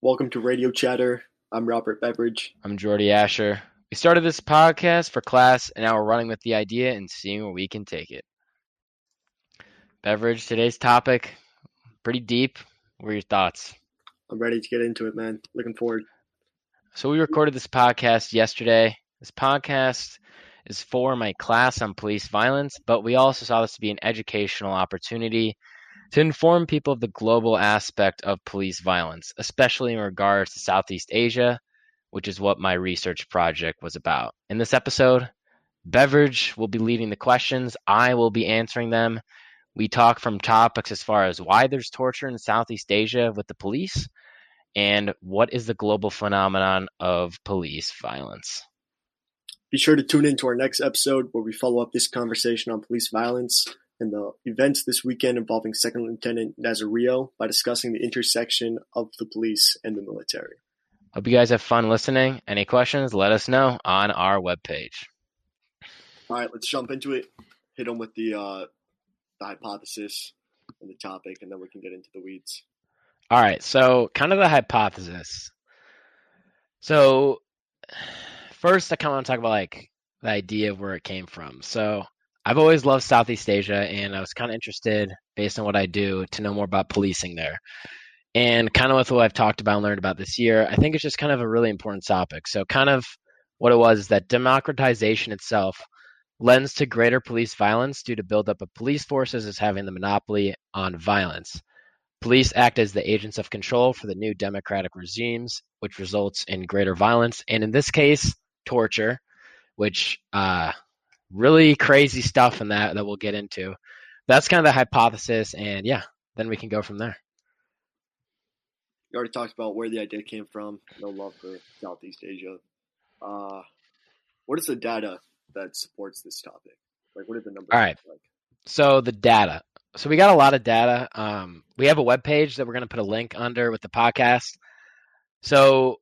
Welcome to Radio Chatter. I'm Robert Beveridge. I'm Geordi Asher. We started this podcast for class, and now we're running with the idea and seeing where we can take it. Beveridge, today's topic, pretty deep. What are your thoughts? I'm ready to get into it, man. Looking forward. So, we recorded this podcast yesterday. This podcast is for my class on police violence, but we also saw this to be an educational opportunity to inform people of the global aspect of police violence, especially in regards to Southeast Asia, which is what my research project was about. In this episode, Beveridge will be leading the questions, I will be answering them. We talk from topics as far as why there's torture in Southeast Asia with the police and what is the global phenomenon of police violence. Be sure to tune in to our next episode where we follow up this conversation on police violence and the events this weekend involving Second Lieutenant Nazario by discussing the intersection of the police and the military. Hope you guys have fun listening. Any questions, let us know on our webpage. All right, let's jump into it. Hit them with the, uh, the hypothesis and the topic, and then we can get into the weeds. All right, so kind of the hypothesis. So, first, I kind of want to talk about like the idea of where it came from. So, I've always loved Southeast Asia, and I was kind of interested, based on what I do, to know more about policing there. And kind of with what I've talked about and learned about this year, I think it's just kind of a really important topic. So, kind of what it was is that democratization itself lends to greater police violence due to buildup of police forces as having the monopoly on violence. Police act as the agents of control for the new democratic regimes, which results in greater violence, and in this case, torture, which uh, really crazy stuff in that that we'll get into. That's kind of the hypothesis, and yeah, then we can go from there. You already talked about where the idea came from. No love for Southeast Asia. Uh, what is the data that supports this topic? Like, what are the numbers? All right. Like? So the data. So we got a lot of data. Um, we have a web page that we're going to put a link under with the podcast. So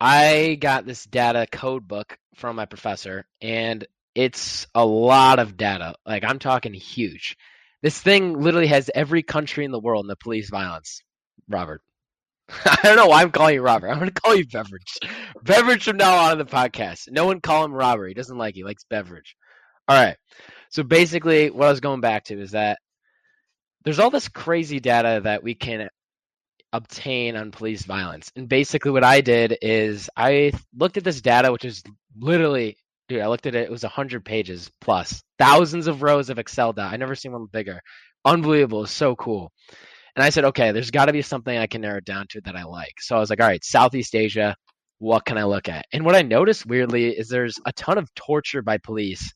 I got this data code book from my professor, and it's a lot of data. Like I'm talking huge. This thing literally has every country in the world in the police violence. Robert. I don't know why I'm calling you Robert. I'm going to call you Beverage. Beverage from now on in the podcast. No one call him Robert. He doesn't like. He likes Beverage. All right. So basically, what I was going back to is that there's all this crazy data that we can obtain on police violence. And basically, what I did is I looked at this data, which is literally, dude, I looked at it, it was 100 pages plus, thousands of rows of Excel data. I never seen one bigger. Unbelievable. It's so cool. And I said, okay, there's got to be something I can narrow down to that I like. So I was like, all right, Southeast Asia, what can I look at? And what I noticed weirdly is there's a ton of torture by police.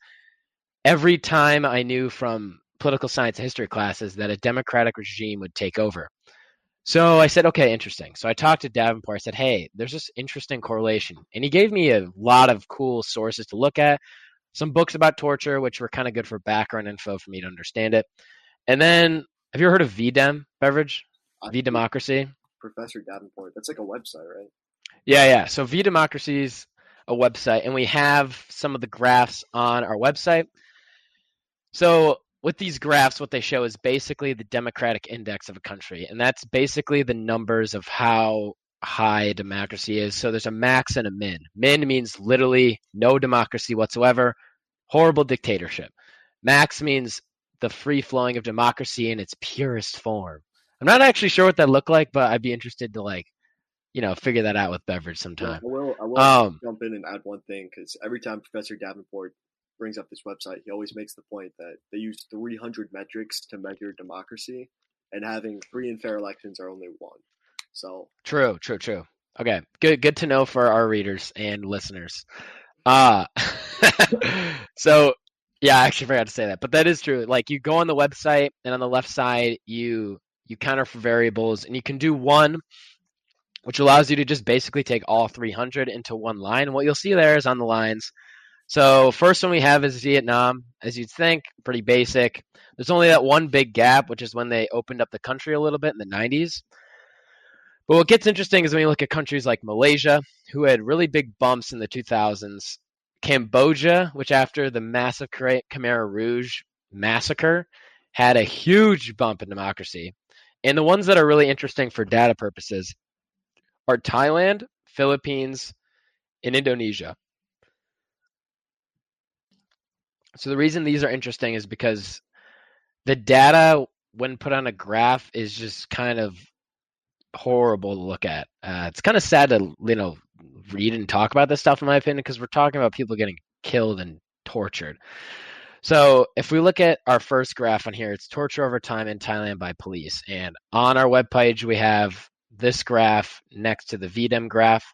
Every time I knew from political science history classes that a democratic regime would take over. So I said, okay, interesting. So I talked to Davenport. I said, hey, there's this interesting correlation. And he gave me a lot of cool sources to look at, some books about torture, which were kind of good for background info for me to understand it. And then, have you ever heard of VDEM, beverage? V Democracy? Professor Davenport. That's like a website, right? Yeah, yeah. So V Democracy is a website, and we have some of the graphs on our website. So with these graphs, what they show is basically the democratic index of a country, and that's basically the numbers of how high democracy is. So there's a max and a min. Min means literally no democracy whatsoever, horrible dictatorship. Max means the free flowing of democracy in its purest form. I'm not actually sure what that looked like, but I'd be interested to like, you know, figure that out with Beverage sometime. Yeah, I will. I will Um, jump in and add one thing because every time Professor Davenport brings up this website, he always makes the point that they use 300 metrics to measure democracy, and having free and fair elections are only one. So True, true, true. Okay, good, good to know for our readers and listeners. Uh so yeah, I actually forgot to say that, but that is true. Like you go on the website, and on the left side, you you counter for variables, and you can do one, which allows you to just basically take all 300 into one line. And what you'll see there is on the lines. So first one we have is Vietnam, as you'd think, pretty basic. There's only that one big gap, which is when they opened up the country a little bit in the 90s. But what gets interesting is when you look at countries like Malaysia, who had really big bumps in the 2000s, Cambodia, which after the massive Khmer Rouge massacre had a huge bump in democracy, And the ones that are really interesting for data purposes are Thailand, Philippines, and Indonesia. So the reason these are interesting is because the data when put on a graph is just kind of horrible to look at. Uh, it's kind of sad to you know read and talk about this stuff in my opinion because we're talking about people getting killed and tortured. So if we look at our first graph on here, it's torture over time in Thailand by police. And on our webpage, we have this graph next to the VDEM graph.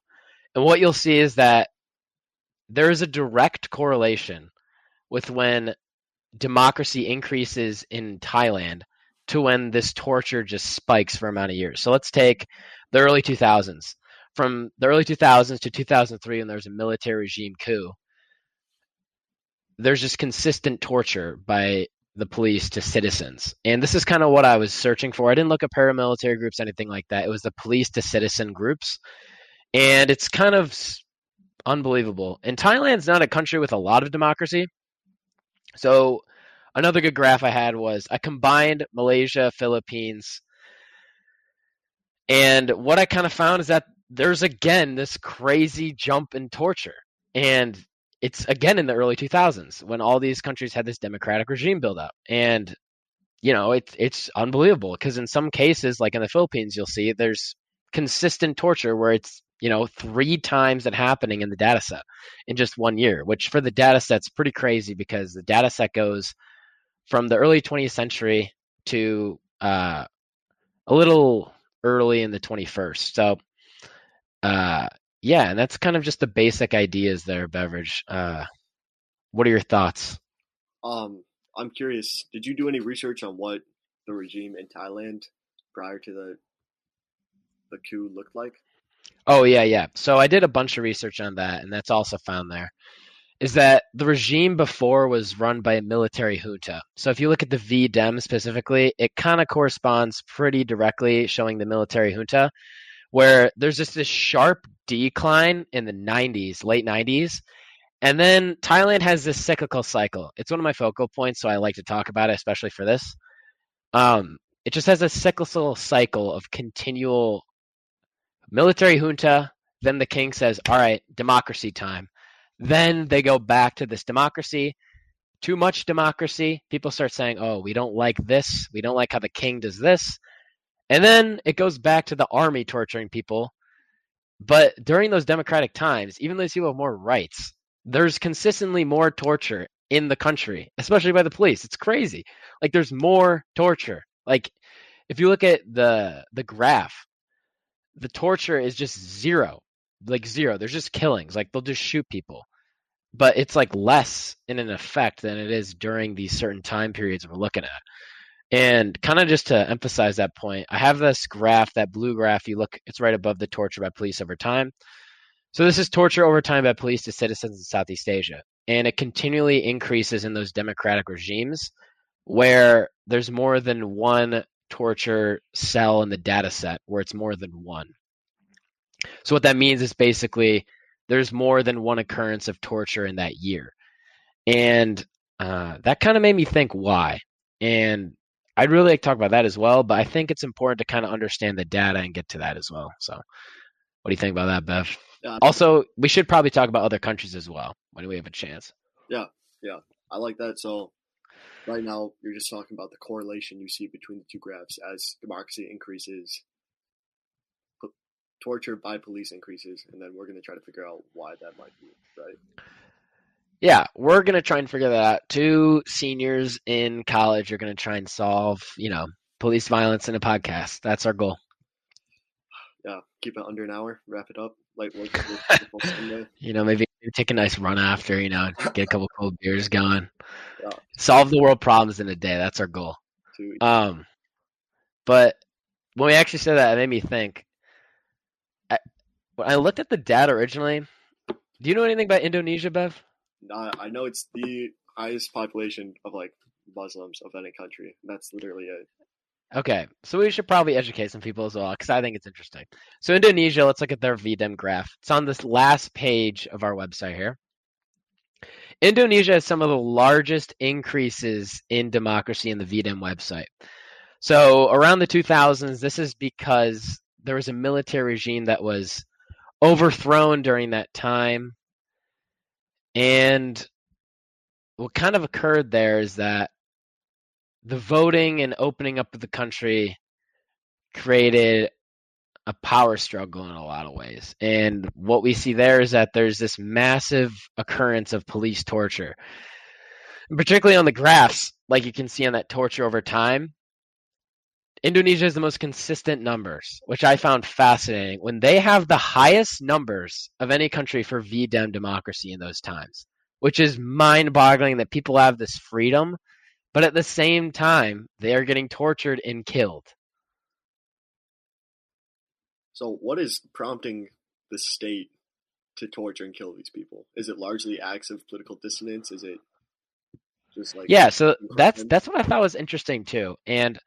And what you'll see is that there is a direct correlation with when democracy increases in Thailand to when this torture just spikes for amount of years. So let's take the early 2000s. From the early 2000s to 2003, when there was a military regime coup, there's just consistent torture by the police to citizens. And this is kind of what I was searching for. I didn't look at paramilitary groups, anything like that. It was the police to citizen groups. And it's kind of unbelievable. And Thailand's not a country with a lot of democracy. So another good graph I had was I combined Malaysia, Philippines, and what I kind of found is that there's again this crazy jump in torture. And it's again in the early 2000s when all these countries had this democratic regime build up and you know it's it's unbelievable because in some cases like in the Philippines you'll see there's consistent torture where it's you know three times that happening in the data set in just one year which for the data set's pretty crazy because the data set goes from the early 20th century to uh, a little early in the 21st so uh, yeah, and that's kind of just the basic ideas there, beverage. Uh, what are your thoughts? Um, I'm curious. Did you do any research on what the regime in Thailand prior to the the coup looked like? Oh yeah, yeah. So I did a bunch of research on that, and that's also found there. Is that the regime before was run by a military junta? So if you look at the VDEM specifically, it kind of corresponds pretty directly showing the military junta where there's just this sharp decline in the 90s, late 90s. And then Thailand has this cyclical cycle. It's one of my focal points, so I like to talk about it, especially for this. Um, it just has a cyclical cycle of continual military junta. Then the king says, All right, democracy time. Then they go back to this democracy. Too much democracy. People start saying, Oh, we don't like this. We don't like how the king does this. And then it goes back to the army torturing people. But during those democratic times, even though these people have more rights, there's consistently more torture in the country, especially by the police. It's crazy. Like there's more torture. Like if you look at the the graph, the torture is just zero. Like zero. There's just killings. Like they'll just shoot people. But it's like less in an effect than it is during these certain time periods we're looking at. And kind of just to emphasize that point, I have this graph, that blue graph. You look, it's right above the torture by police over time. So this is torture over time by police to citizens in Southeast Asia. And it continually increases in those democratic regimes where there's more than one torture cell in the data set, where it's more than one. So what that means is basically there's more than one occurrence of torture in that year. And uh, that kind of made me think why. And I'd really like to talk about that as well, but I think it's important to kind of understand the data and get to that as well. So, what do you think about that, Bev? Yeah, also, we should probably talk about other countries as well when we have a chance. Yeah, yeah, I like that. So, right now, you're just talking about the correlation you see between the two graphs as democracy increases, torture by police increases, and then we're going to try to figure out why that might be, right? yeah, we're gonna try and figure that out. Two seniors in college are gonna try and solve, you know, police violence in a podcast. That's our goal. Yeah, keep it under an hour. Wrap it up. Light work. you know, maybe take a nice run after. You know, get a couple cold beers going. Yeah. Solve the world problems in a day. That's our goal. Um, but when we actually said that, it made me think. I, when I looked at the data originally, do you know anything about Indonesia, Bev? I know it's the highest population of like Muslims of any country. That's literally it. Okay, so we should probably educate some people as well because I think it's interesting. So Indonesia, let's look at their VDEM graph. It's on this last page of our website here. Indonesia has some of the largest increases in democracy in the VDEM website. So around the 2000s, this is because there was a military regime that was overthrown during that time. And what kind of occurred there is that the voting and opening up of the country created a power struggle in a lot of ways. And what we see there is that there's this massive occurrence of police torture. Particularly on the graphs, like you can see on that torture over time, Indonesia has the most consistent numbers, which I found fascinating. When they have the highest numbers of any country for VDEM democracy in those times, which is mind boggling that people have this freedom, but at the same time, they are getting tortured and killed. So, what is prompting the state to torture and kill these people? Is it largely acts of political dissonance? Is it just like yeah? So that's that's what I thought was interesting too. And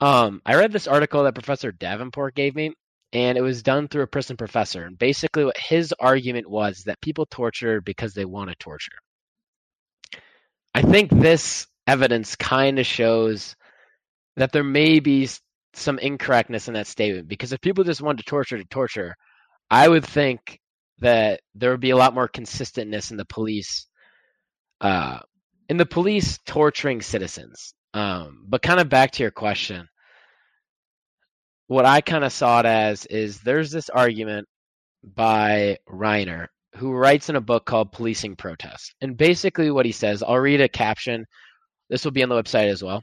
um, I read this article that Professor Davenport gave me, and it was done through a prison professor. And basically, what his argument was that people torture because they want to torture. I think this evidence kind of shows that there may be some incorrectness in that statement because if people just wanted to torture to torture, I would think that there would be a lot more consistentness in the police, uh, in the police torturing citizens. Um, but kind of back to your question, what I kind of saw it as is there's this argument by Reiner who writes in a book called Policing Protest. And basically, what he says, I'll read a caption, this will be on the website as well,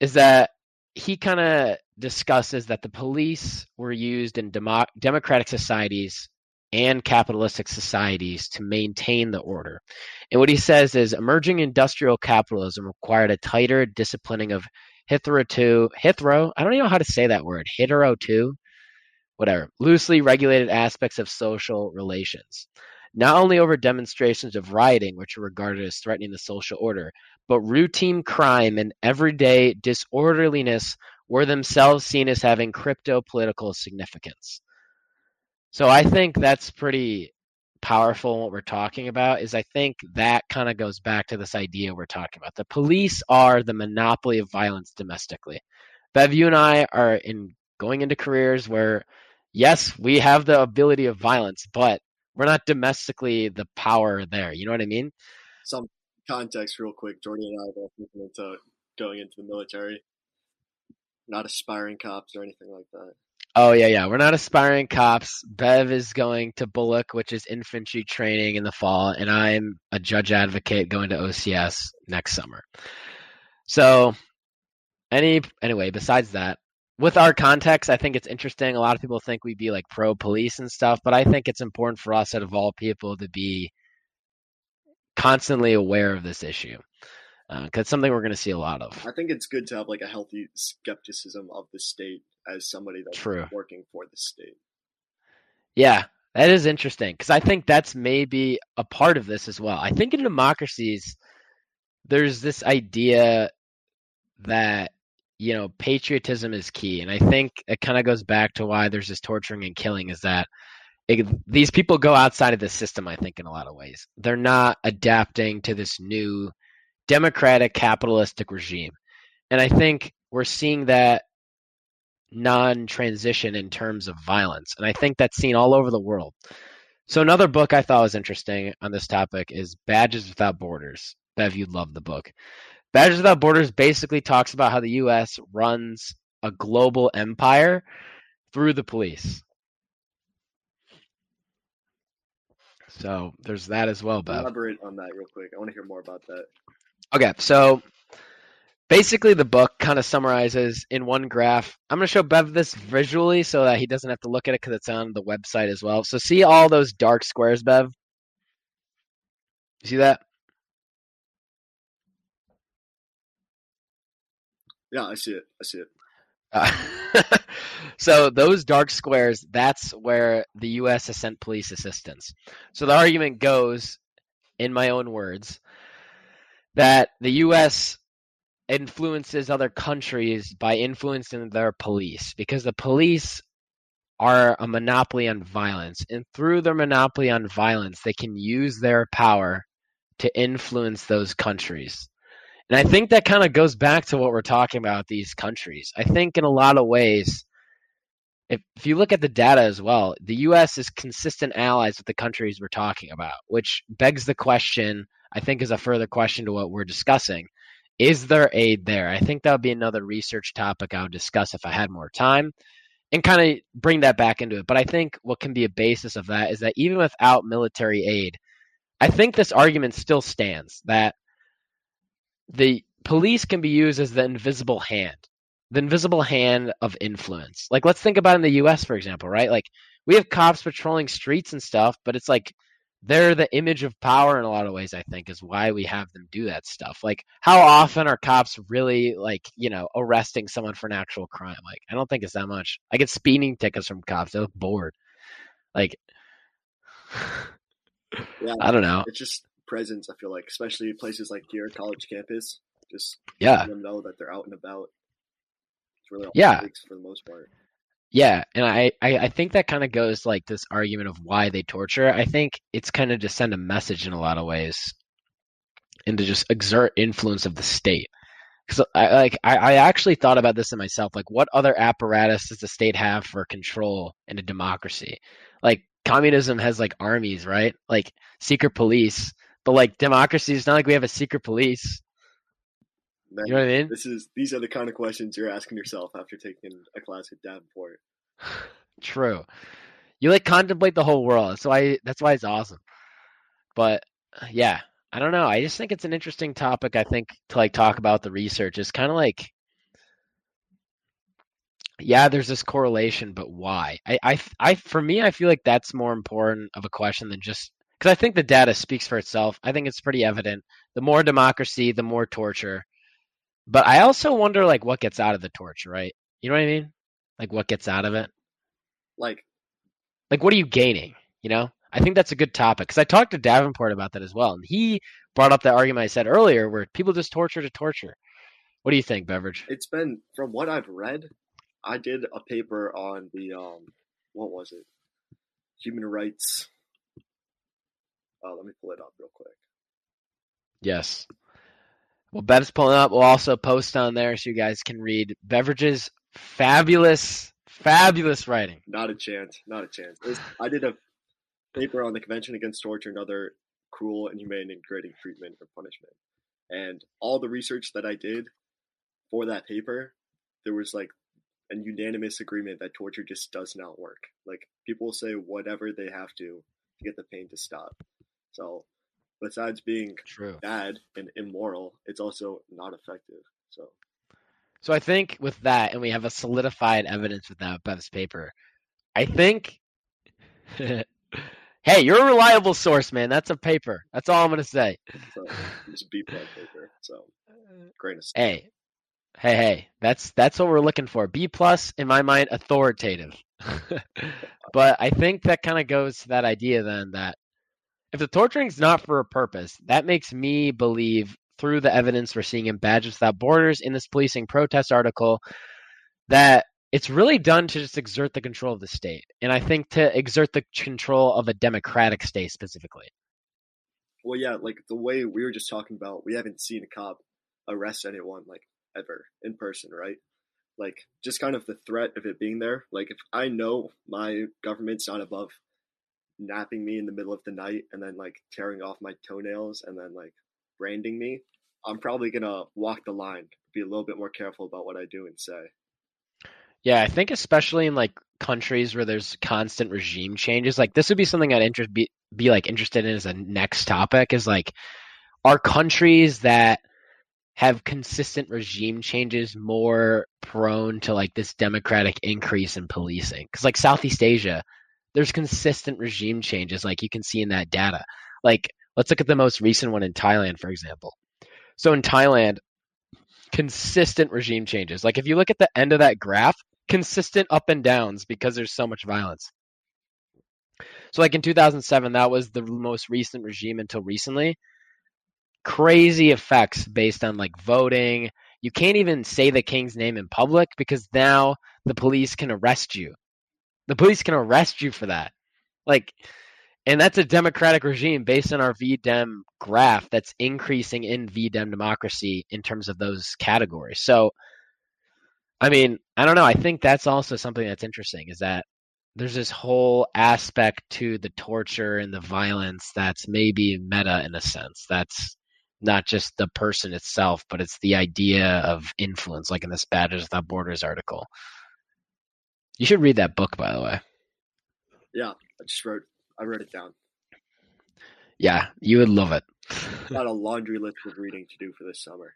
is that he kind of discusses that the police were used in demo- democratic societies and capitalistic societies to maintain the order. And what he says is emerging industrial capitalism required a tighter disciplining of hitherto, to. I don't even know how to say that word. Hetero to whatever loosely regulated aspects of social relations. Not only over demonstrations of rioting, which are regarded as threatening the social order, but routine crime and everyday disorderliness were themselves seen as having crypto political significance. So I think that's pretty powerful what we're talking about is I think that kind of goes back to this idea we're talking about. The police are the monopoly of violence domestically. Bev, you and I are in going into careers where yes, we have the ability of violence, but we're not domestically the power there. You know what I mean? Some context, real quick. Jordan and I are both looking into going into the military. Not aspiring cops or anything like that. Oh yeah, yeah. We're not aspiring cops. Bev is going to Bullock, which is infantry training in the fall, and I'm a judge advocate going to OCS next summer. So, any anyway, besides that, with our context, I think it's interesting. A lot of people think we'd be like pro police and stuff, but I think it's important for us, out of all people, to be constantly aware of this issue because uh, it's something we're going to see a lot of. I think it's good to have like a healthy skepticism of the state as somebody that's True. working for the state. Yeah, that is interesting because I think that's maybe a part of this as well. I think in democracies, there's this idea that you know patriotism is key, and I think it kind of goes back to why there's this torturing and killing is that it, these people go outside of the system. I think in a lot of ways, they're not adapting to this new democratic capitalistic regime, and I think we're seeing that non-transition in terms of violence, and I think that's seen all over the world. So another book I thought was interesting on this topic is Badges Without Borders. Bev, you'd love the book. Badges Without Borders basically talks about how the U.S. runs a global empire through the police. So there's that as well, Bev. Elaborate on that real quick. I want to hear more about that. Okay, so basically the book kind of summarizes in one graph. I'm going to show Bev this visually so that he doesn't have to look at it because it's on the website as well. So see all those dark squares, Bev? You see that? Yeah, I see it. I see it. Uh, so those dark squares, that's where the U.S. has sent police assistance. So the argument goes, in my own words, that the U.S influences other countries by influencing their police because the police are a monopoly on violence and through their monopoly on violence they can use their power to influence those countries And I think that kind of goes back to what we're talking about these countries. I think in a lot of ways, if, if you look at the data as well, the U.S. is consistent allies with the countries we're talking about, which begs the question, I think is a further question to what we're discussing. Is there aid there? I think that would be another research topic I would discuss if I had more time and kind of bring that back into it. But I think what can be a basis of that is that even without military aid, I think this argument still stands that the police can be used as the invisible hand, the invisible hand of influence. Like, let's think about in the US, for example, right? Like, we have cops patrolling streets and stuff, but it's like they're the image of power in a lot of ways, I think, is why we have them do that stuff. Like, how often are cops really, like, you know, arresting someone for an actual crime? Like, I don't think it's that much. I get speeding tickets from cops. They look bored. Like, Yeah, I don't know. it's just presence. I feel like, especially places like your college campus, just Yeah. them know that they're out and about. It's really all Yeah. for the most part. Yeah, and I, I, I think that kind of goes like this argument of why they torture. I think it's kind of to send a message in a lot of ways, and to just exert influence of the state. Because I like I, I actually thought about this in myself. Like, what other apparatus does the state have for control in a democracy? Like communism has like armies, right? Like secret police. But like democracy, it's not like we have a secret police. Man, You know what I mean? this is these are the kind of questions you're asking yourself after taking a class at Davenport. True. You like contemplate the whole world. That's why that's why it's awesome. But yeah, I don't know. I just think it's an interesting topic. I think to like talk about the research is kind of like yeah, there's this correlation, but why? I, I, I, for me, I feel like that's more important of a question than just because I think the data speaks for itself. I think it's pretty evident. The more democracy, the more torture. But I also wonder, like, what gets out of the torture, right? You know what I mean? Like, what gets out of it? Like, like what are you gaining you know i think that's a good topic because i talked to davenport about that as well and he brought up that argument i said earlier where people just torture to torture what do you think beverage it's been from what I've read. I did a paper on the um, what was it? Human rights. Uh, let me pull it up real quick. yes well bev's pulling up we'll also post on there so you guys can read beverage's fabulous fabulous writing Not a chance. Not a chance. I did a paper on the Convention Against Torture and Other Cruel, Inhumane, and Degrading Treatment or Punishment. And all the research that I did for that paper, there was like a unanimous agreement that torture just does not work. Like people will say whatever they have to to get the pain to stop. So, besides being true bad and immoral, it's also not effective. So, So I think with that, and we have a solidified evidence with that Bev's paper, I think. hey, you're a reliable source, man. That's a paper. That's all I'm gonna say. so just B plus paper. So, great. Hey, hey, hey. That's that's what we're looking for. B plus, in my mind, authoritative. but I think that kind of goes to that idea then that if the torturing's not for a purpose, that makes me believe through the evidence we're seeing in Badges Without Borders in this policing protest article that it's really done to just exert the control of the state. And I think to exert the control of a democratic state specifically. Well, yeah, like the way we were just talking about, we haven't seen a cop arrest anyone like ever in person, right? Like just kind of the threat of it being there. Like if I know my government's not above napping me in the middle of the night and then like tearing off my toenails and then like branding me, I'm probably gonna walk the line, be a little bit more careful about what I do and say. Yeah, I think especially in like countries where there's constant regime changes, like this would be something I'd be, be like interested in as a next topic is like are countries that have consistent regime changes more prone to like this democratic increase in policing? Cuz like Southeast Asia, there's consistent regime changes like you can see in that data. Like let's look at the most recent one in Thailand for example. So in Thailand, consistent regime changes. Like if you look at the end of that graph, consistent up and downs because there's so much violence. So like in 2007, that was the most recent regime until recently. Crazy effects based on like voting. You can't even say the king's name in public because now the police can arrest you. The police can arrest you for that. Like And that's a democratic regime based on our VDem graph that's increasing in VDem democracy in terms of those categories. So, I mean, I don't know. I think that's also something that's interesting is that there's this whole aspect to the torture and the violence that's maybe meta in a sense. That's not just the person itself, but it's the idea of influence, like in this Badges Without Borders article. You should read that book, by the way. Yeah, I just wrote. I wrote it down. Yeah, you would love it. Got a laundry list of reading to do for this summer.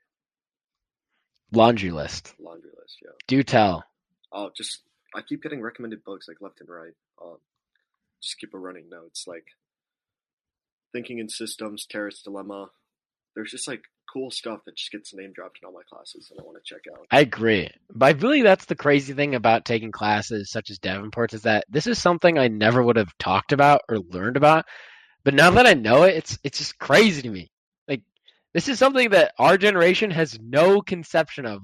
Laundry list. Laundry list, yeah. Do tell. Oh, just I keep getting recommended books like left and right. Um, just keep a running notes like Thinking in Systems, Terrorist Dilemma. There's just like cool stuff that just gets name dropped in all my classes and I want to check out. I agree. But I really that's the crazy thing about taking classes such as Davenport's is that this is something I never would have talked about or learned about. But now that I know it, it's it's just crazy to me. Like this is something that our generation has no conception of.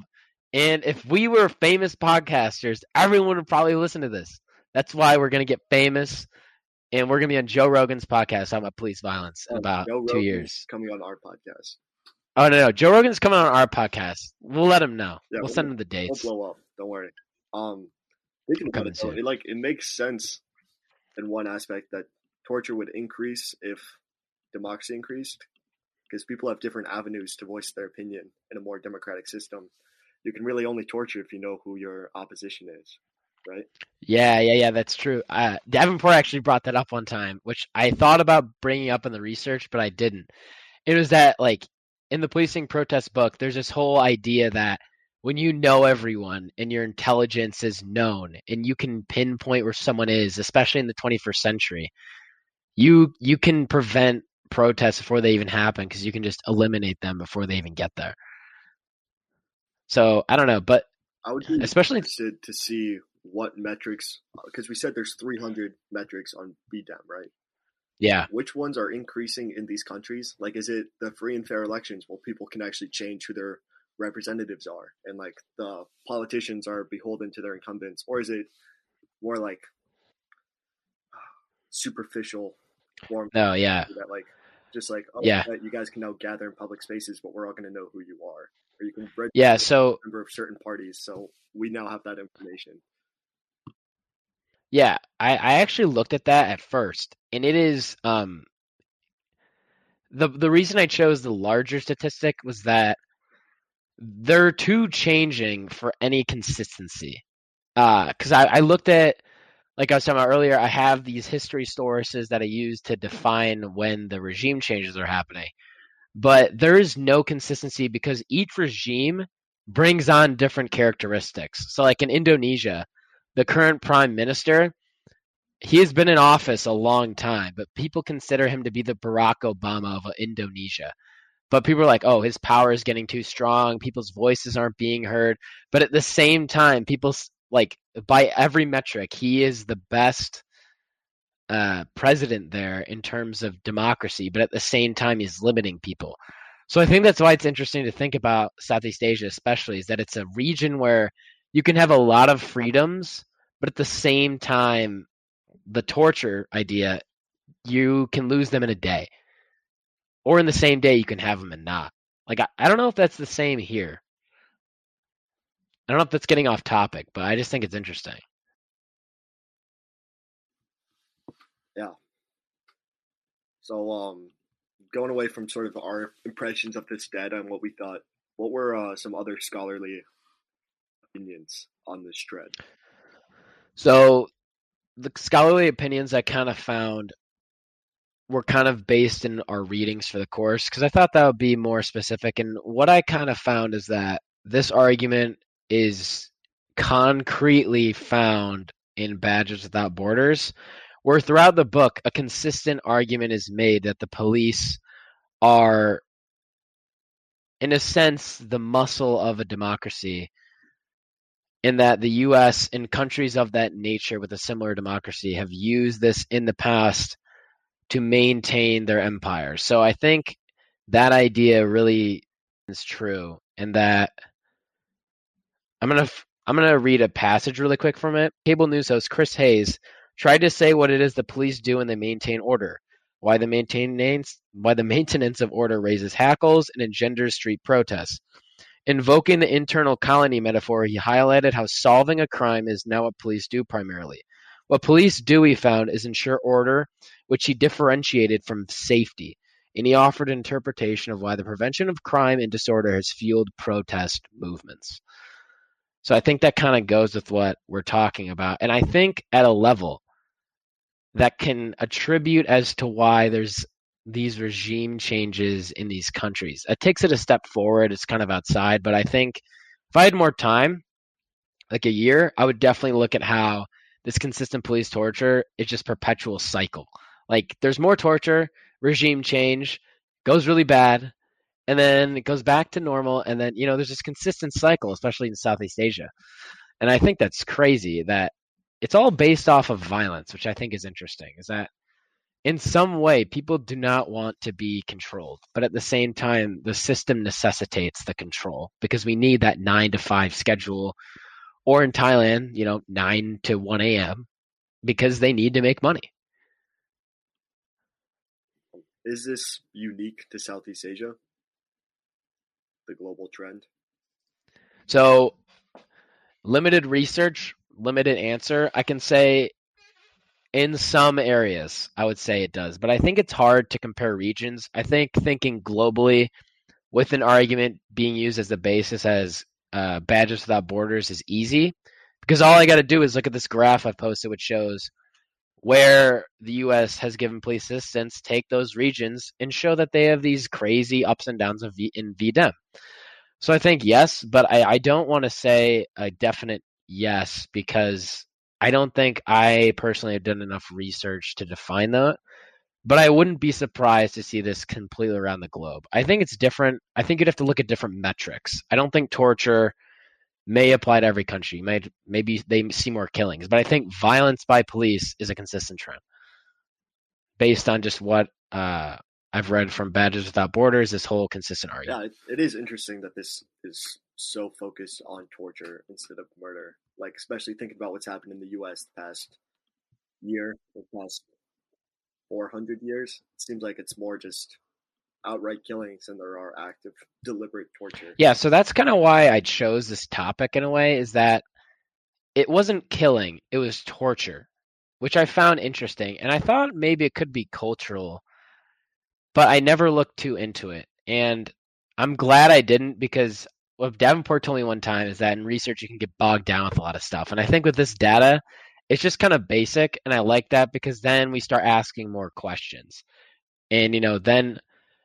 And if we were famous podcasters, everyone would probably listen to this. That's why we're gonna get famous and we're gonna be on Joe Rogan's podcast talking about police violence in Oh, about Joe two Rogan's years. coming on our podcast. Oh no, no, Joe Rogan's coming on our podcast. We'll let him know. Yeah, we'll we'll- send him the dates. We'll blow up. Don't worry. Um, thinking about it, though, it like it makes sense in one aspect that torture would increase if democracy increased, because people have different avenues to voice their opinion in a more democratic system. You can really only torture if you know who your opposition is, right? Yeah, yeah, yeah, that's true. Uh, Davenport actually brought that up one time, which I thought about bringing up in the research, but I didn't. It was that, like, in the policing protest book, there's this whole idea that when you know everyone and your intelligence is known and you can pinpoint where someone is, especially in the 21st century, you you can prevent protests before they even happen because you can just eliminate them before they even get there. So I don't know, but I would be Especially- interested to see what metrics, because we said there's 300 metrics on VDEM, right? Yeah, which ones are increasing in these countries? Like, is it the free and fair elections where people can actually change who their representatives are, and like the politicians are beholden to their incumbents, or is it more like superficial form no, yeah, that like just like oh Yeah. you guys can now gather in public spaces, but we're all going to know who you are, or you can register yeah. So a member of certain parties, so we now have that information. Yeah, I, I actually looked at that at first, and it is um the the reason I chose the larger statistic was that they're too changing for any consistency. Uh, because I, I looked at like I was talking about earlier, I have these history sources that I use to define when the regime changes are happening. But there is no consistency because each regime brings on different characteristics. So like in Indonesia, the current prime minister, he has been in office a long time, but people consider him to be the Barack Obama of Indonesia. But people are like, oh, his power is getting too strong. People's voices aren't being heard. But at the same time, people like by every metric, he is the best uh, president there in terms of democracy. But at the same time, he's limiting people. So I think that's why it's interesting to think about Southeast Asia, especially, is that it's a region where you can have a lot of freedoms, but at the same time, the torture idea, you can lose them in a day. Or in the same day, you can have them and not. Like, I, I don't know if that's the same here. I don't know if that's getting off topic, but I just think it's interesting. Yeah. So, um, going away from sort of our impressions of this data and what we thought, what were uh, some other scholarly opinions on this thread? So, the scholarly opinions I kind of found were kind of based in our readings for the course because I thought that would be more specific. And what I kind of found is that this argument is concretely found in Badges Without Borders, where throughout the book, a consistent argument is made that the police are, in a sense, the muscle of a democracy in that the US and countries of that nature with a similar democracy have used this in the past to maintain their empires. So I think that idea really is true and that I'm going to I'm going to read a passage really quick from it. Cable news host Chris Hayes tried to say what it is the police do when they maintain order, why the maintenance why the maintenance of order raises hackles and engenders street protests. Invoking the internal colony metaphor, he highlighted how solving a crime is now what police do primarily. What police do, he found, is ensure order, which he differentiated from safety, and he offered an interpretation of why the prevention of crime and disorder has fueled protest movements. So I think that kind of goes with what we're talking about. And I think at a level that can attribute as to why there's these regime changes in these countries. It takes it a step forward. It's kind of outside, but I think if I had more time, like a year, I would definitely look at how this consistent police torture is just perpetual cycle. Like there's more torture, regime change, goes really bad, and then it goes back to normal, and then you know there's this consistent cycle, especially in Southeast Asia. And I think that's crazy that it's all based off of violence, which I think is interesting. Is that in some way people do not want to be controlled but at the same time the system necessitates the control because we need that 9 to 5 schedule. Or in thailand you know 9 to 1 a.m because they need to make money. Is this unique to southeast asia? The global trend? So limited research limited answer. I can say in some areas, I would say it does, but I think it's hard to compare regions. I think thinking globally with an argument being used as the basis as uh, Badges Without Borders is easy because all I got to do is look at this graph I've posted, which shows where the U.S. has given police assistance, take those regions and show that they have these crazy ups and downs of v- in VDEM. So I think yes, but I, I don't want to say a definite yes because I don't think I personally have done enough research to define that, but I wouldn't be surprised to see this completely around the globe. I think it's different. I think you'd have to look at different metrics. I don't think torture may apply to every country. Maybe, maybe they see more killings, but I think violence by police is a consistent trend based on just what uh, I've read from Badges Without Borders. This whole consistent argument. Yeah, it is interesting that this is so focused on torture instead of murder. Like especially thinking about what's happened in the U.S. the past year, the past 400 years. It seems like it's more just outright killings than there are active, deliberate torture. Yeah, so that's kind of why I chose this topic in a way. Is that it wasn't killing; it was torture, which I found interesting, and I thought maybe it could be cultural, but I never looked too into it, and I'm glad I didn't because what Davenport told me one time is that in research you can get bogged down with a lot of stuff. And I think with this data, it's just kind of basic. And I like that because then we start asking more questions. And, you know, then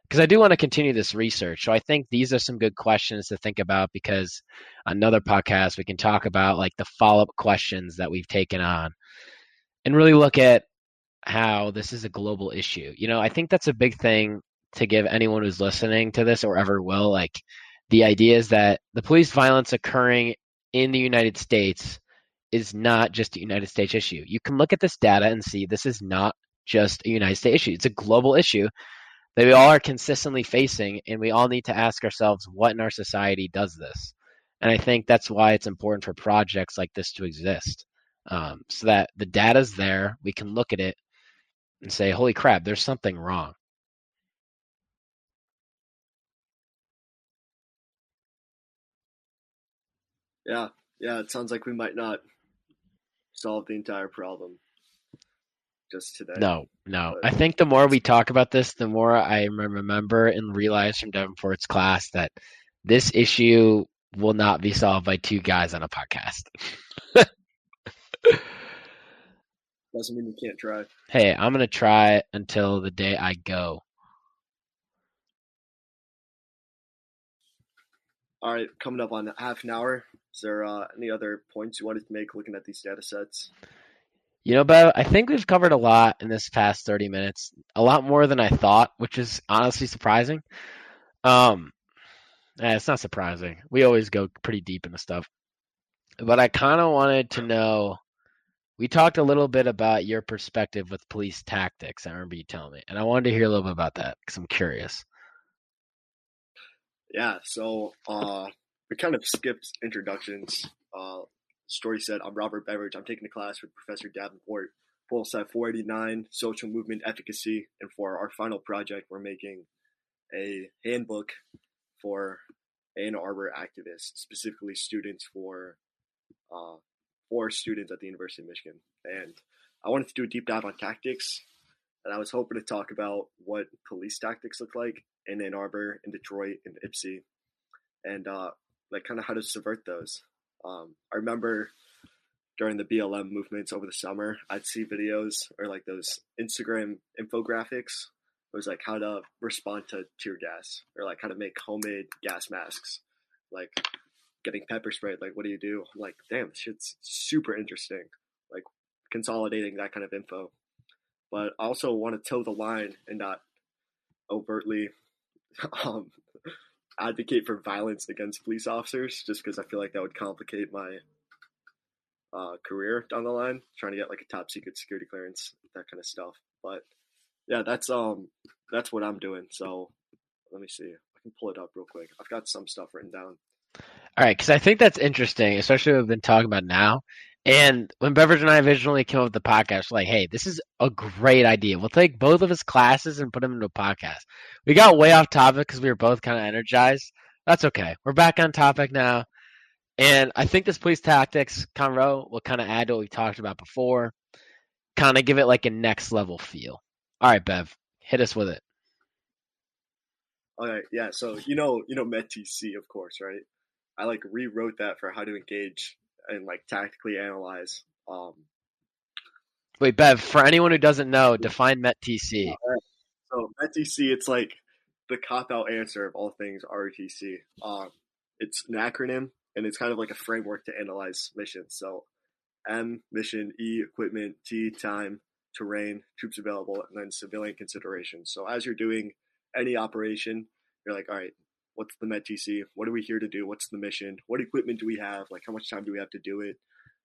because I do want to continue this research. So I think these are some good questions to think about because another podcast we can talk about like the follow up questions that we've taken on and really look at how this is a global issue. You know, I think that's a big thing to give anyone who's listening to this or ever will like the idea is that the police violence occurring in the United States is not just a United States issue. You can look at this data and see this is not just a United States issue. It's a global issue that we all are consistently facing, and we all need to ask ourselves what in our society does this. And I think that's why it's important for projects like this to exist, um, so that the data's there, we can look at it and say, "Holy crap, there's something wrong." Yeah, yeah. It sounds like we might not solve the entire problem just today. No, no. But, I think the more we talk about this, the more I remember and realize from Davenport's class that this issue will not be solved by two guys on a podcast. Doesn't mean you can't try. Hey, I'm gonna try until the day I go. All right, coming up on half an hour. Is there uh, any other points you wanted to make looking at these data sets? You know, Bev, I think we've covered a lot in this past 30 minutes, a lot more than I thought, which is honestly surprising. Um, eh, it's not surprising. We always go pretty deep into stuff. But I kind of wanted to know. We talked a little bit about your perspective with police tactics. I remember you telling me, and I wanted to hear a little bit about that because I'm curious. Yeah, so uh, we kind of skipped introductions. Uh, story said, I'm Robert Beveridge. I'm taking a class with Professor Davenport. Polsat 489, social movement efficacy, and for our final project, we're making a handbook for Ann Arbor activists, specifically students for uh, for students at the University of Michigan. And I wanted to do a deep dive on tactics, and I was hoping to talk about what police tactics look like in Ann Arbor, in Detroit, in Ypsi, and uh, like kind of how to subvert those. Um, I remember during the BLM movements over the summer, I'd see videos or like those Instagram infographics. It was like how to respond to tear gas or like how to make homemade gas masks, like getting pepper sprayed. Like, what do you do? I'm like, damn, shit's super interesting. Like consolidating that kind of info. But I also want to toe the line and not overtly um, advocate for violence against police officers, just because I feel like that would complicate my uh, career down the line, trying to get like a top secret security clearance, that kind of stuff. But yeah, that's um that's what I'm doing. So let me see. I can pull it up real quick. I've got some stuff written down. All right, because I think that's interesting, especially what we've been talking about now. And when Beverage and I originally came up with the podcast, like, hey, this is a great idea. We'll take both of his classes and put them into a podcast. We got way off topic because we were both kind of energized. That's okay. We're back on topic now. And I think this police tactics convo will kind of add to what we talked about before, kind of give it like a next level feel. All right, Bev, hit us with it. All right, yeah. So you know, you know, METTC, of course, right? I like rewrote that for how to engage and like tactically analyze. Um, Wait, Bev, for anyone who doesn't know, define METTC. So METTC, it's like the cop out answer of all things ROTC. Um, it's an acronym and it's kind of like a framework to analyze missions. So M mission, E equipment, T time, terrain, troops available, and then civilian considerations. So as you're doing any operation, you're like, all right, what's the METTC? What are we here to do? What's the mission? What equipment do we have? Like how much time do we have to do it?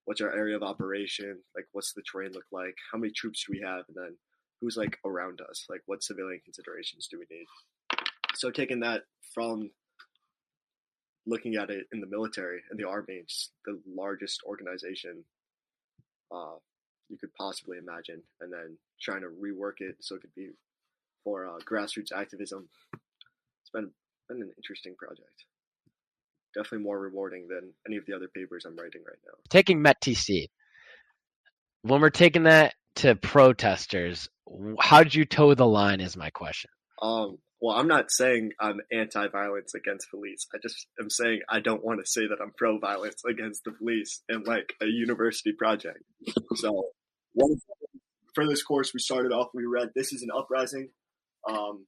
What's our area of operation? Like what's the terrain look like? How many troops do we have? And then who's like around us? Like what civilian considerations do we need? So taking that from looking at it in the military and the army, it's the largest organization uh, you could possibly imagine, and then trying to rework it so it could be for uh, grassroots activism. It's been been an interesting project. Definitely more rewarding than any of the other papers I'm writing right now. Taking METTC, when we're taking that to protesters, how did you toe the line? Is my question. Um, well, I'm not saying I'm anti-violence against police. I just am saying I don't want to say that I'm pro-violence against the police in like a university project. So, one, for this course, we started off. We read "This Is an Uprising," um,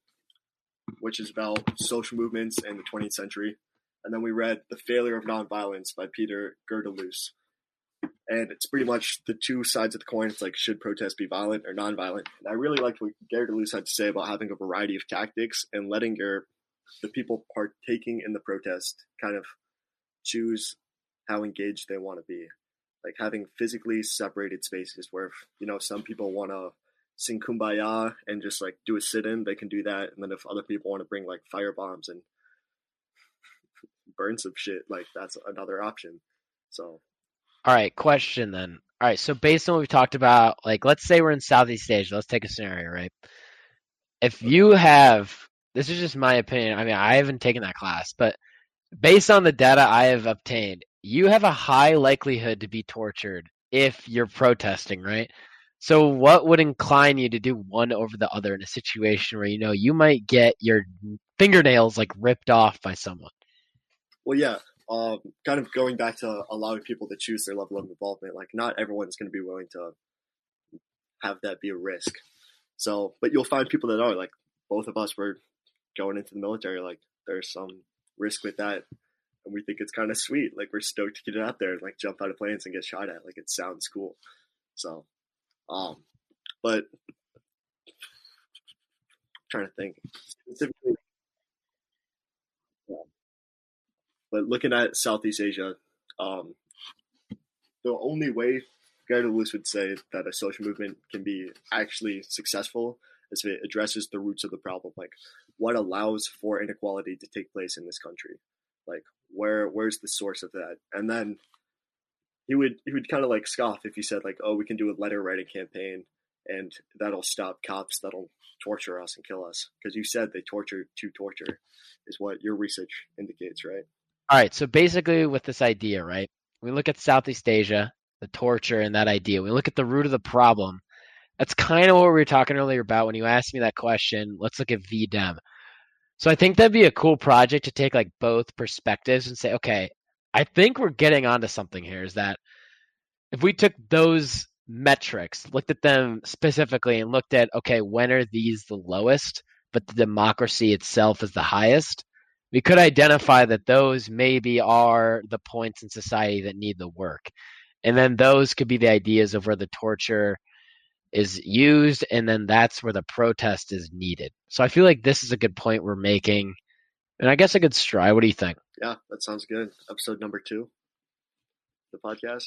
which is about social movements in the 20th century, and then we read "The Failure of Nonviolence" by Peter Gelderloos and it's pretty much the two sides of the coin. It's like should protest be violent or nonviolent? And I really liked what Gelderloos had to say about having a variety of tactics and letting your the people partaking in the protest kind of choose how engaged they want to be. Like having physically separated spaces where you know some people want to sing kumbaya and just like do a sit-in, they can do that. And then if other people want to bring like fire bombs and burn some shit, like that's another option. So all right, question then. All right, so based on what we've talked about, like let's say we're in Southeast Asia. Let's take a scenario, right? If you have, this is just my opinion. I mean, I haven't taken that class, but based on the data I have obtained, you have a high likelihood to be tortured if you're protesting, right? So, what would incline you to do one over the other in a situation where you know you might get your fingernails like ripped off by someone? Well, yeah um, kind of going back to allowing people to choose their level of involvement. Like, not everyone's going to be willing to have that be a risk. So, but you'll find people that are like both of us were going into the military. Like, there's some risk with that, and we think it's kind of sweet. Like, we're stoked to get it out there and like jump out of planes and get shot at. Like, it sounds cool. So, um, but I'm trying to think specifically. But looking at Southeast Asia, um, the only way Gelderloos would say that a social movement can be actually successful is if it addresses the roots of the problem, like what allows for inequality to take place in this country, like where where's the source of that, and then he would he would kind of like scoff if you said like, "Oh, we can do a letter writing campaign, and that'll stop cops that'll torture us and kill us." Because you said they torture to torture, is what your research indicates, right? All right. So basically, with this idea, right, we look at Southeast Asia, the torture, and that idea. We look at the root of the problem. That's kind of what we were talking earlier about when you asked me that question. Let's look at VDEM. So I think that'd be a cool project to take like both perspectives and say, okay, I think we're getting onto something here. Is that if we took those metrics, looked at them specifically, and looked at, okay, when are these the lowest, but the democracy itself is the highest, we could identify that those maybe are the points in society that need the work. And then those could be the ideas of where the torture is used, and then that's where the protest is needed. So I feel like this is a good point we're making. And I guess a good stride. What do you think? Yeah, that sounds good. Episode number two, the podcast.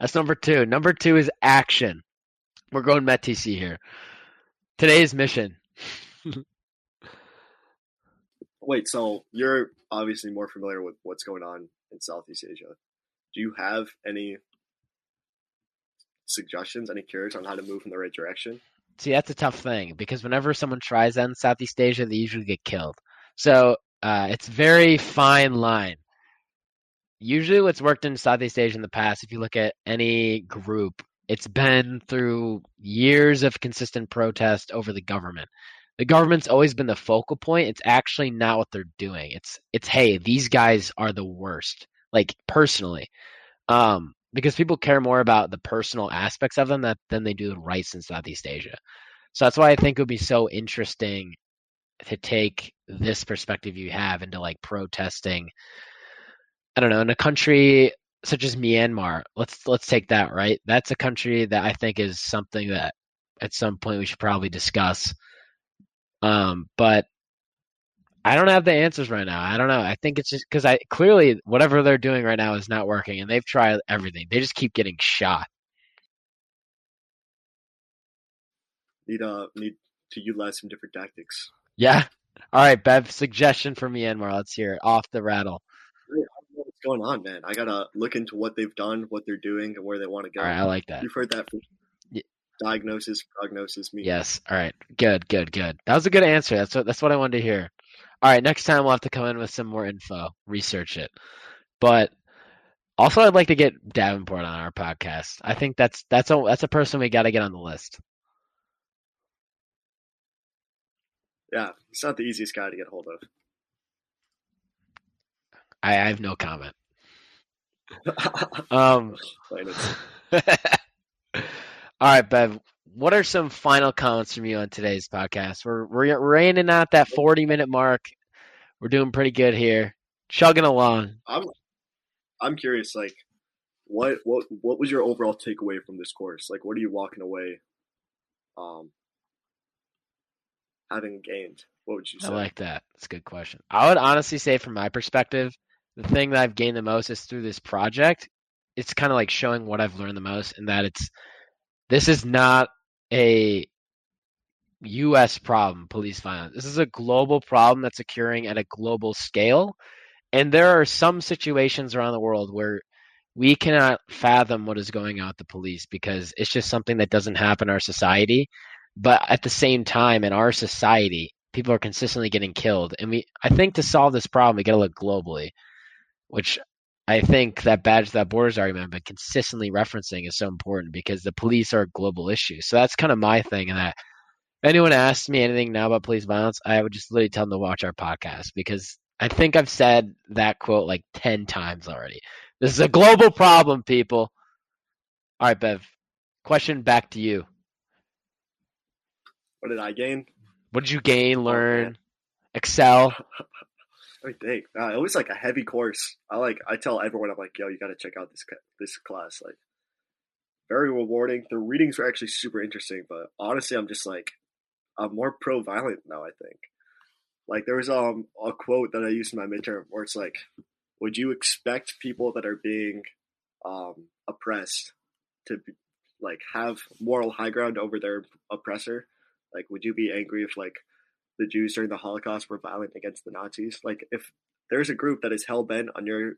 That's number two. Number two is action. We're going METTC here. Today's mission. Wait, so you're obviously more familiar with what's going on in Southeast Asia. Do you have any suggestions, any cures on how to move in the right direction? See, that's a tough thing because whenever someone tries that in Southeast Asia, they usually get killed. So uh, it's very fine line. Usually, what's worked in Southeast Asia in the past, if you look at any group, it's been through years of consistent protest over the government. The government's always been the focal point. It's actually not what they're doing. It's it's hey, these guys are the worst. Like personally, um, because people care more about the personal aspects of them that, than they do the rights in Southeast Asia. So that's why I think it would be so interesting to take this perspective you have into like protesting. I don't know, in a country such as Myanmar, let's let's take that, right? That's a country that I think is something that at some point we should probably discuss. Um, but I don't have the answers right now. I don't know. I think it's just because I clearly whatever they're doing right now is not working, and they've tried everything. They just keep getting shot. Need uh need to utilize some different tactics. Yeah. All right, Bev. Suggestion for Myanmar. Let's hear it. Off the rattle. I don't know what's going on, man. I gotta look into what they've done, what they're doing, and where they want to go. All right, I like that. You've heard that from Yeah. diagnosis, prognosis, me. Yes. All right. Good. Good. Good. That was a good answer. That's what that's what I wanted to hear. All right. Next time we'll have to come in with some more info, research it. But also, I'd like to get Davenport on our podcast. I think that's that's a that's a person we got to get on the list. Yeah, he's not the easiest guy to get a hold of. I, I have no comment. Um. All right, Bev. What are some final comments from you on today's podcast? We're we're, we're that forty minute mark. We're doing pretty good here, chugging along. I'm I'm curious, like, what what what was your overall takeaway from this course? Like, what are you walking away, um, having gained? What would you say? I like that. It's a good question. I would honestly say, from my perspective, the thing that I've gained the most is through this project. It's kind of like showing what I've learned the most, and that it's this is not a U.S. problem, police violence. This is a global problem that's occurring at a global scale, and there are some situations around the world where we cannot fathom what is going on with the police because it's just something that doesn't happen in our society. But at the same time, in our society, people are consistently getting killed, and we I think to solve this problem, we got to look globally, which I think that Badges Without Borders argument I've been consistently referencing is so important because the police are a global issue. So that's kind of my thing. And that anyone asks me anything now about police violence, I would just literally tell them to watch our podcast because I think I've said that quote like 10 times already. This is a global problem, people. All right, Bev. Question back to you. What did I gain? What did you gain, man. learn, excel? I mean, dang, uh, it was like a heavy course. I like I tell everyone I'm like, yo, you got to check out this this class. Like, very rewarding. The readings were actually super interesting, but honestly, I'm just like, I'm more pro violent now. I think. Like there was um a quote that I used in my midterm where it's like, would you expect people that are being um oppressed to be, like have moral high ground over their oppressor? Like, would you be angry if like the Jews during the Holocaust were violent against the Nazis? Like, if there's a group that is hell bent on your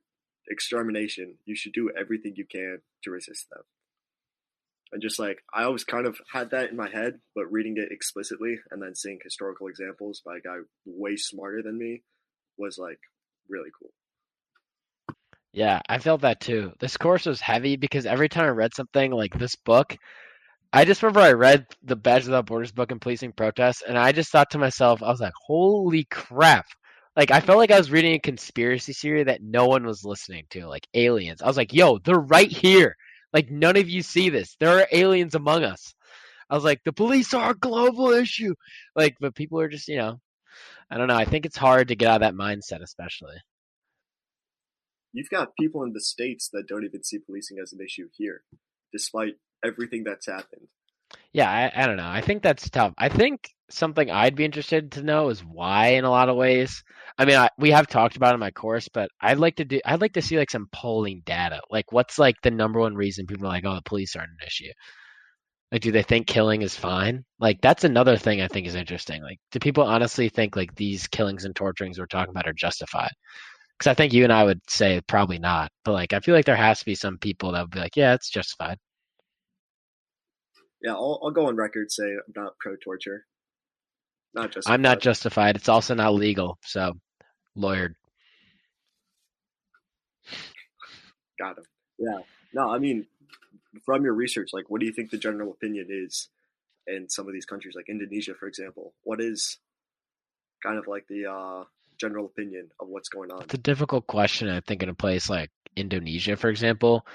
extermination, you should do everything you can to resist them. And just like I always kind of had that in my head, but reading it explicitly and then seeing historical examples by a guy way smarter than me was like really cool. Yeah, I felt that too. This course was heavy because every time I read something like this book, I just remember I read the Badge Without Borders book and policing protests, and I just thought to myself, I was like, holy crap. Like, I felt like I was reading a conspiracy theory that no one was listening to, like aliens. I was like, yo, they're right here. Like, none of you see this. There are aliens among us. I was like, the police are a global issue. Like, but people are just, you know, I don't know. I think it's hard to get out of that mindset, especially. You've got people in the States that don't even see policing as an issue here, despite everything that's happened. Yeah, I, I don't know. I think that's tough. I think something I'd be interested to know is why in a lot of ways. I mean, I, we have talked about in my course, but I'd like to do. I'd like to see like some polling data. Like, what's like the number one reason people are like, "Oh, the police aren't an issue." Like, do they think killing is fine? Like, that's another thing I think is interesting. Like, do people honestly think like these killings and torturings we're talking about are justified? Because I think you and I would say probably not. But like, I feel like there has to be some people that would be like, "Yeah, it's justified." Yeah, I'll, I'll go on record say I'm not pro torture. Not just. I'm not justified. It's also not legal. So, lawyered. Got him. Yeah. No, I mean, from your research, like, what do you think the general opinion is in some of these countries, like Indonesia, for example? What is kind of like the uh, general opinion of what's going on? It's a difficult question. I think in a place like Indonesia, for example,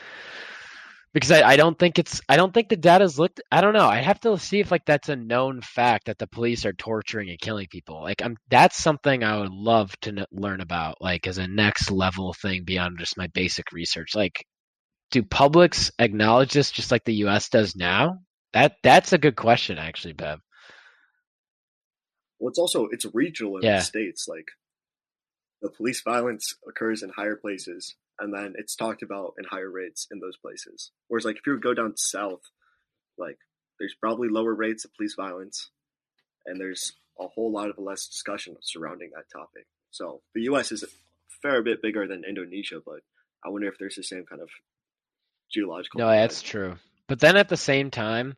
because I, I don't think it's I don't think the data's looked I don't know. I have to see if like that's a known fact that the police are torturing and killing people. Like I'm that's something I would love to n- learn about like as a next level thing beyond just my basic research. Like do publics acknowledge this just like the U.S. does now? That that's a good question actually Bev. Well it's also it's regional in Yeah. the states like the police violence occurs in higher places and then it's talked about in higher rates in those places. Whereas like if you go down south like there's probably lower rates of police violence and there's a whole lot of less discussion surrounding that topic. So the us is a fair bit bigger than indonesia but i wonder if there's the same kind of geological no that's true. But then at the same time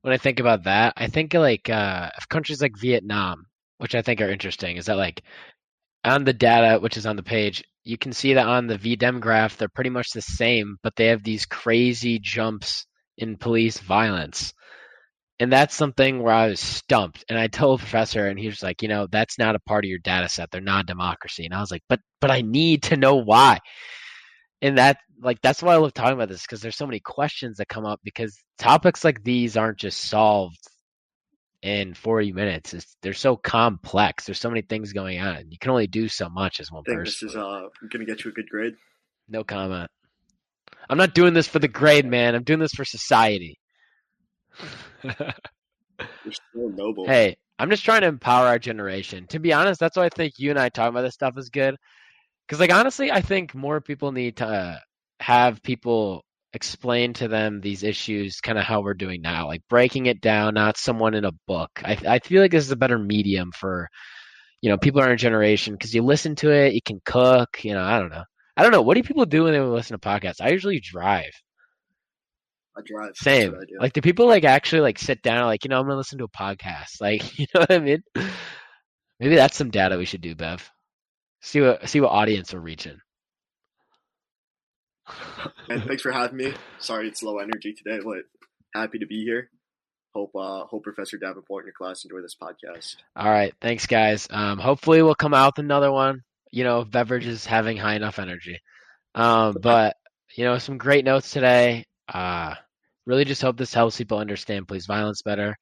when I think about that I think like uh countries like Vietnam which I think are interesting is that like on the data which is on the page you can see that on the VDEM graph they're pretty much the same but they have these crazy jumps in police violence. And that's something where I was stumped. And I told professor and he was like you know that's not a part of your data set. They're not democracy. And I was like but but I need to know why. And that like that's why I love talking about this because there's so many questions that come up because topics like these aren't just solved in 40 minutes. It's, they're so complex. There's so many things going on. You can only do so much as one i think person. this is uh gonna get you a good grade No comment. I'm not doing this for the grade, man. I'm doing this for society. you're so noble hey, I'm just trying to empower our generation. To be honest, that's why I think you and I talking about this stuff is good. Because, like, honestly, I think more people need to uh, have people explain to them these issues, kind of how we're doing now, like breaking it down, not someone in a book. I I feel like this is a better medium for, you know, people in our generation because you listen to it, you can cook. You know, I don't know. I don't know. What do people do when they listen to podcasts? I usually drive. i drive Same. I do. Like, do people like actually like sit down, like, you know, I'm gonna listen to a podcast. Like, you know what I mean? Maybe that's some data we should do, Bev. See what see what audience we're reaching. And thanks for having me. Sorry it's low energy today, but happy to be here. Hope uh hope Professor Davenport and your class enjoy this podcast. All right, thanks guys. Um, hopefully we'll come out with another one. You know, if beverage is having high enough energy. Um, but you know, some great notes today. Uh, really just hope this helps people understand police violence better,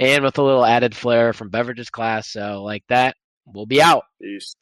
and with a little added flair from beverages class. So like that, we'll be out. Peace.